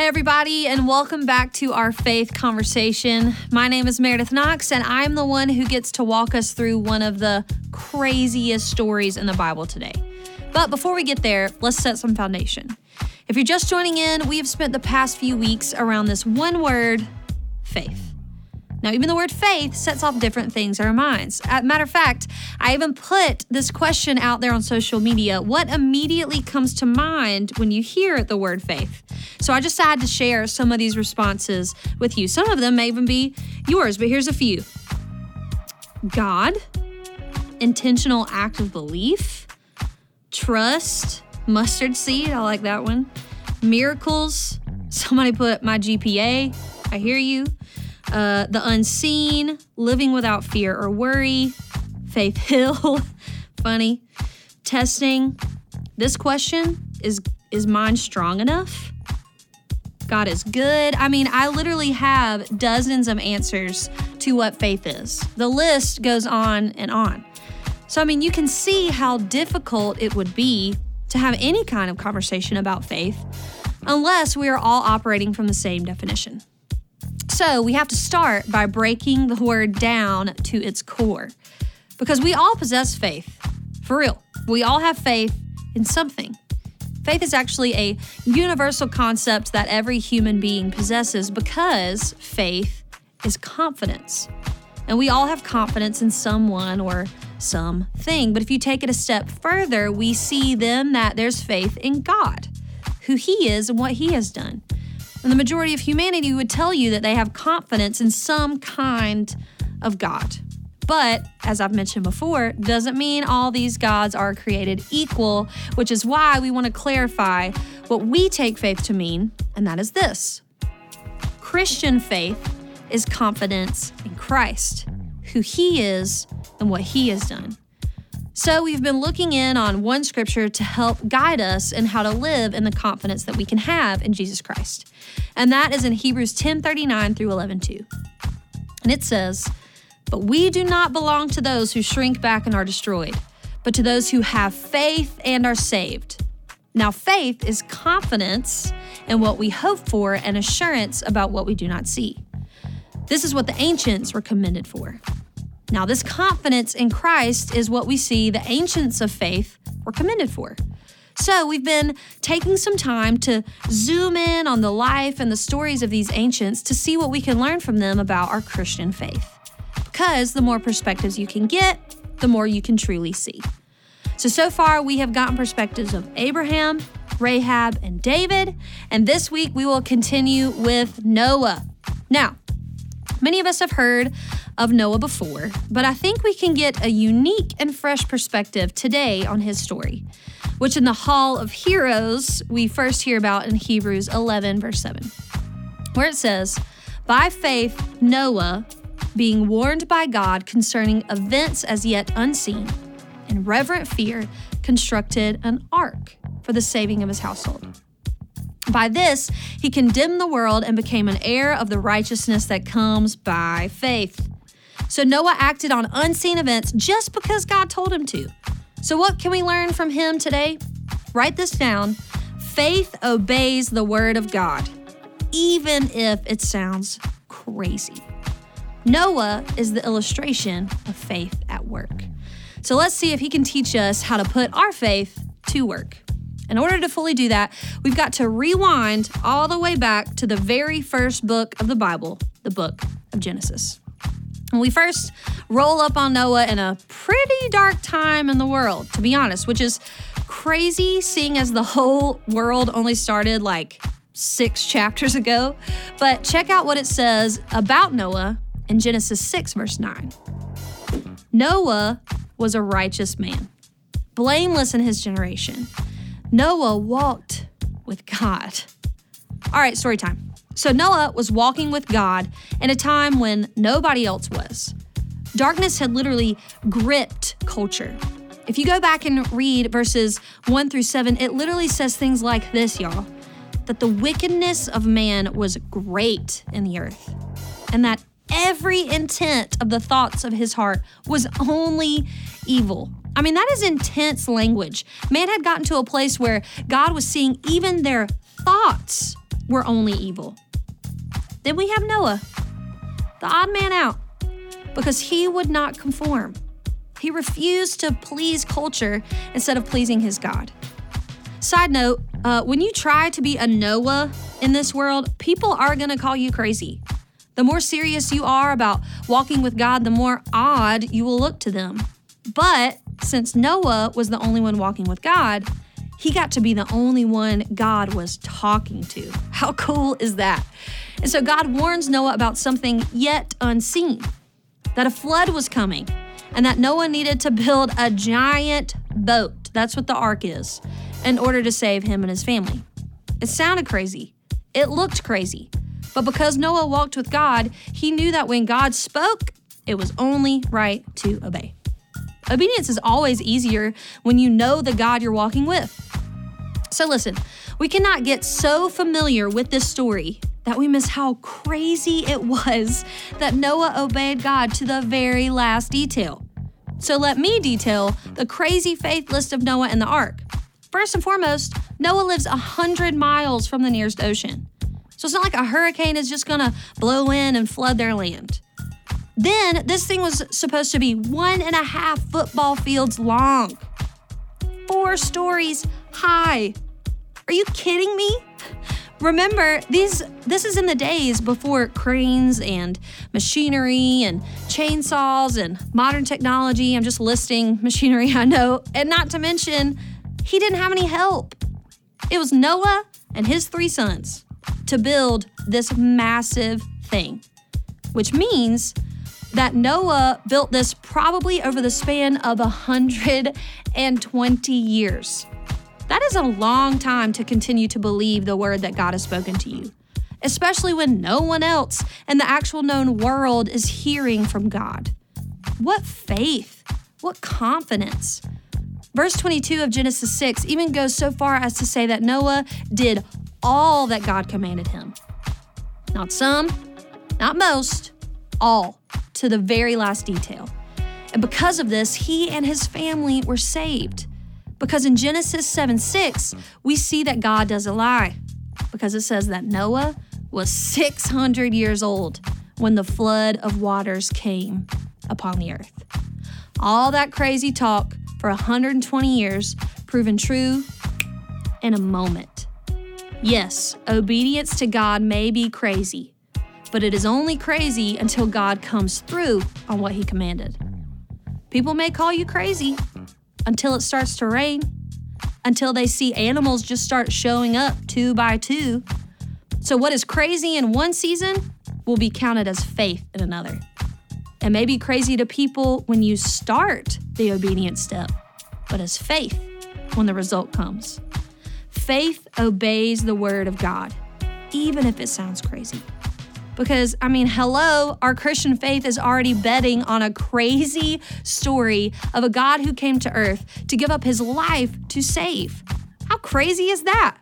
Hey, everybody, and welcome back to our faith conversation. My name is Meredith Knox, and I'm the one who gets to walk us through one of the craziest stories in the Bible today. But before we get there, let's set some foundation. If you're just joining in, we have spent the past few weeks around this one word faith. Now, even the word faith sets off different things in our minds. As matter of fact, I even put this question out there on social media What immediately comes to mind when you hear the word faith? So I just decided to share some of these responses with you. Some of them may even be yours, but here's a few God, intentional act of belief, trust, mustard seed, I like that one, miracles. Somebody put my GPA, I hear you uh, the unseen, living without fear or worry, Faith Hill, funny, testing. This question is is mine strong enough? God is good. I mean, I literally have dozens of answers to what faith is. The list goes on and on. So, I mean, you can see how difficult it would be to have any kind of conversation about faith unless we are all operating from the same definition. So we have to start by breaking the word down to its core. Because we all possess faith. For real. We all have faith in something. Faith is actually a universal concept that every human being possesses because faith is confidence. And we all have confidence in someone or something. But if you take it a step further, we see then that there's faith in God, who He is and what He has done. And the majority of humanity would tell you that they have confidence in some kind of God. But as I've mentioned before, doesn't mean all these gods are created equal, which is why we want to clarify what we take faith to mean, and that is this Christian faith is confidence in Christ, who He is, and what He has done. So, we've been looking in on one scripture to help guide us in how to live in the confidence that we can have in Jesus Christ. And that is in Hebrews 10 39 through 11 2. And it says, But we do not belong to those who shrink back and are destroyed, but to those who have faith and are saved. Now, faith is confidence in what we hope for and assurance about what we do not see. This is what the ancients were commended for. Now, this confidence in Christ is what we see the ancients of faith were commended for. So, we've been taking some time to zoom in on the life and the stories of these ancients to see what we can learn from them about our Christian faith. Because the more perspectives you can get, the more you can truly see. So, so far, we have gotten perspectives of Abraham, Rahab, and David. And this week, we will continue with Noah. Now, many of us have heard of Noah before, but I think we can get a unique and fresh perspective today on his story, which in the Hall of Heroes we first hear about in Hebrews 11, verse 7, where it says, By faith, Noah, being warned by God concerning events as yet unseen, in reverent fear, constructed an ark for the saving of his household. By this, he condemned the world and became an heir of the righteousness that comes by faith. So Noah acted on unseen events just because God told him to. So, what can we learn from him today? Write this down. Faith obeys the word of God, even if it sounds crazy. Noah is the illustration of faith at work. So, let's see if he can teach us how to put our faith to work. In order to fully do that, we've got to rewind all the way back to the very first book of the Bible, the book of Genesis. We first roll up on Noah in a pretty dark time in the world, to be honest, which is crazy seeing as the whole world only started like six chapters ago. But check out what it says about Noah in Genesis 6, verse 9. Noah was a righteous man, blameless in his generation. Noah walked with God. All right, story time. So Noah was walking with God in a time when nobody else was. Darkness had literally gripped culture. If you go back and read verses 1 through 7, it literally says things like this, y'all that the wickedness of man was great in the earth, and that every intent of the thoughts of his heart was only evil. I mean, that is intense language. Man had gotten to a place where God was seeing even their thoughts were only evil. Then we have Noah, the odd man out, because he would not conform. He refused to please culture instead of pleasing his God. Side note uh, when you try to be a Noah in this world, people are going to call you crazy. The more serious you are about walking with God, the more odd you will look to them. But since Noah was the only one walking with God, he got to be the only one God was talking to. How cool is that? And so God warns Noah about something yet unseen that a flood was coming and that Noah needed to build a giant boat. That's what the ark is, in order to save him and his family. It sounded crazy. It looked crazy. But because Noah walked with God, he knew that when God spoke, it was only right to obey. Obedience is always easier when you know the God you're walking with. So listen, we cannot get so familiar with this story that we miss how crazy it was that Noah obeyed God to the very last detail. So let me detail the crazy faith list of Noah and the ark. First and foremost, Noah lives 100 miles from the nearest ocean. So it's not like a hurricane is just gonna blow in and flood their land. Then this thing was supposed to be one and a half football fields long, four stories high. Are you kidding me? Remember, these this is in the days before cranes and machinery and chainsaws and modern technology. I'm just listing machinery I know, and not to mention, he didn't have any help. It was Noah and his three sons to build this massive thing, which means that Noah built this probably over the span of 120 years. That is a long time to continue to believe the word that God has spoken to you, especially when no one else in the actual known world is hearing from God. What faith! What confidence! Verse 22 of Genesis 6 even goes so far as to say that Noah did all that God commanded him. Not some, not most, all, to the very last detail. And because of this, he and his family were saved. Because in Genesis 7 6, we see that God doesn't lie. Because it says that Noah was 600 years old when the flood of waters came upon the earth. All that crazy talk for 120 years proven true in a moment. Yes, obedience to God may be crazy, but it is only crazy until God comes through on what He commanded. People may call you crazy until it starts to rain, until they see animals just start showing up two by two. So, what is crazy in one season will be counted as faith in another. It may be crazy to people when you start the obedient step, but as faith when the result comes. Faith obeys the word of God, even if it sounds crazy. Because, I mean, hello, our Christian faith is already betting on a crazy story of a God who came to earth to give up his life to save. How crazy is that?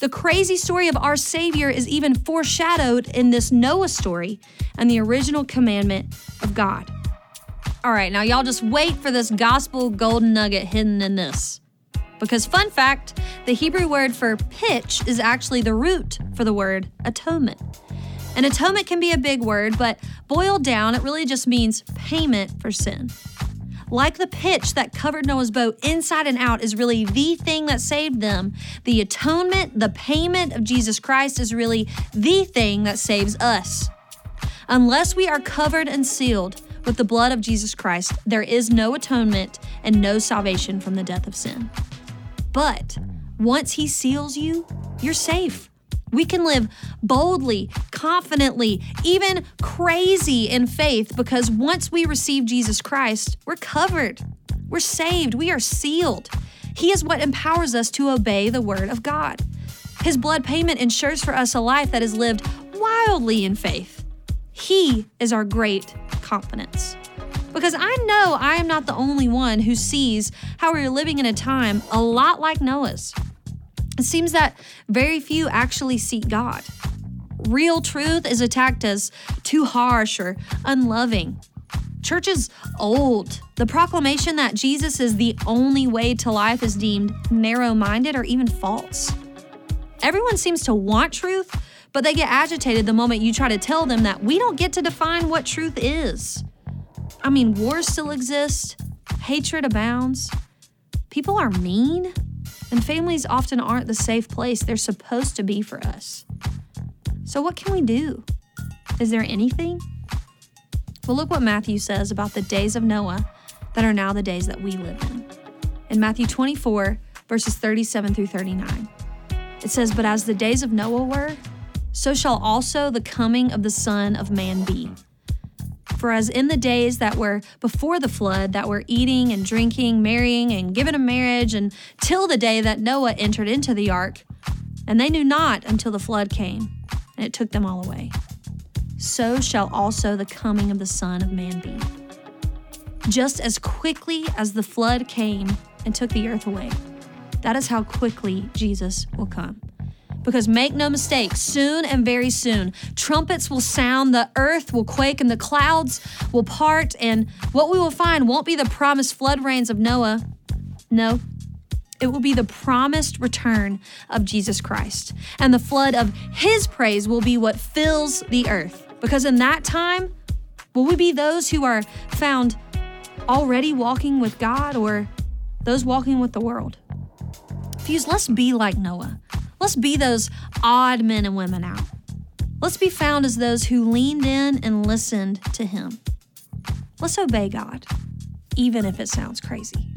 The crazy story of our Savior is even foreshadowed in this Noah story and the original commandment of God. All right, now y'all just wait for this gospel golden nugget hidden in this. Because, fun fact, the Hebrew word for pitch is actually the root for the word atonement. And atonement can be a big word, but boiled down, it really just means payment for sin. Like the pitch that covered Noah's boat inside and out is really the thing that saved them, the atonement, the payment of Jesus Christ is really the thing that saves us. Unless we are covered and sealed with the blood of Jesus Christ, there is no atonement and no salvation from the death of sin. But once He seals you, you're safe. We can live boldly, confidently, even crazy in faith because once we receive Jesus Christ, we're covered. We're saved. We are sealed. He is what empowers us to obey the word of God. His blood payment ensures for us a life that is lived wildly in faith. He is our great confidence. Because I know I am not the only one who sees how we're living in a time a lot like Noah's. It seems that very few actually seek God. Real truth is attacked as too harsh or unloving. Church is old. The proclamation that Jesus is the only way to life is deemed narrow minded or even false. Everyone seems to want truth, but they get agitated the moment you try to tell them that we don't get to define what truth is. I mean, wars still exist, hatred abounds, people are mean, and families often aren't the safe place they're supposed to be for us. So, what can we do? Is there anything? Well, look what Matthew says about the days of Noah that are now the days that we live in. In Matthew 24, verses 37 through 39, it says, But as the days of Noah were, so shall also the coming of the Son of Man be. For as in the days that were before the flood, that were eating and drinking, marrying and giving a marriage, and till the day that Noah entered into the ark, and they knew not until the flood came, and it took them all away. So shall also the coming of the Son of Man be. Just as quickly as the flood came and took the earth away, that is how quickly Jesus will come. Because make no mistake, soon and very soon, trumpets will sound, the earth will quake, and the clouds will part, and what we will find won't be the promised flood rains of Noah. No, it will be the promised return of Jesus Christ. And the flood of his praise will be what fills the earth. Because in that time, will we be those who are found already walking with God or those walking with the world? Fuse, let's be like Noah. Let's be those odd men and women out. Let's be found as those who leaned in and listened to Him. Let's obey God, even if it sounds crazy.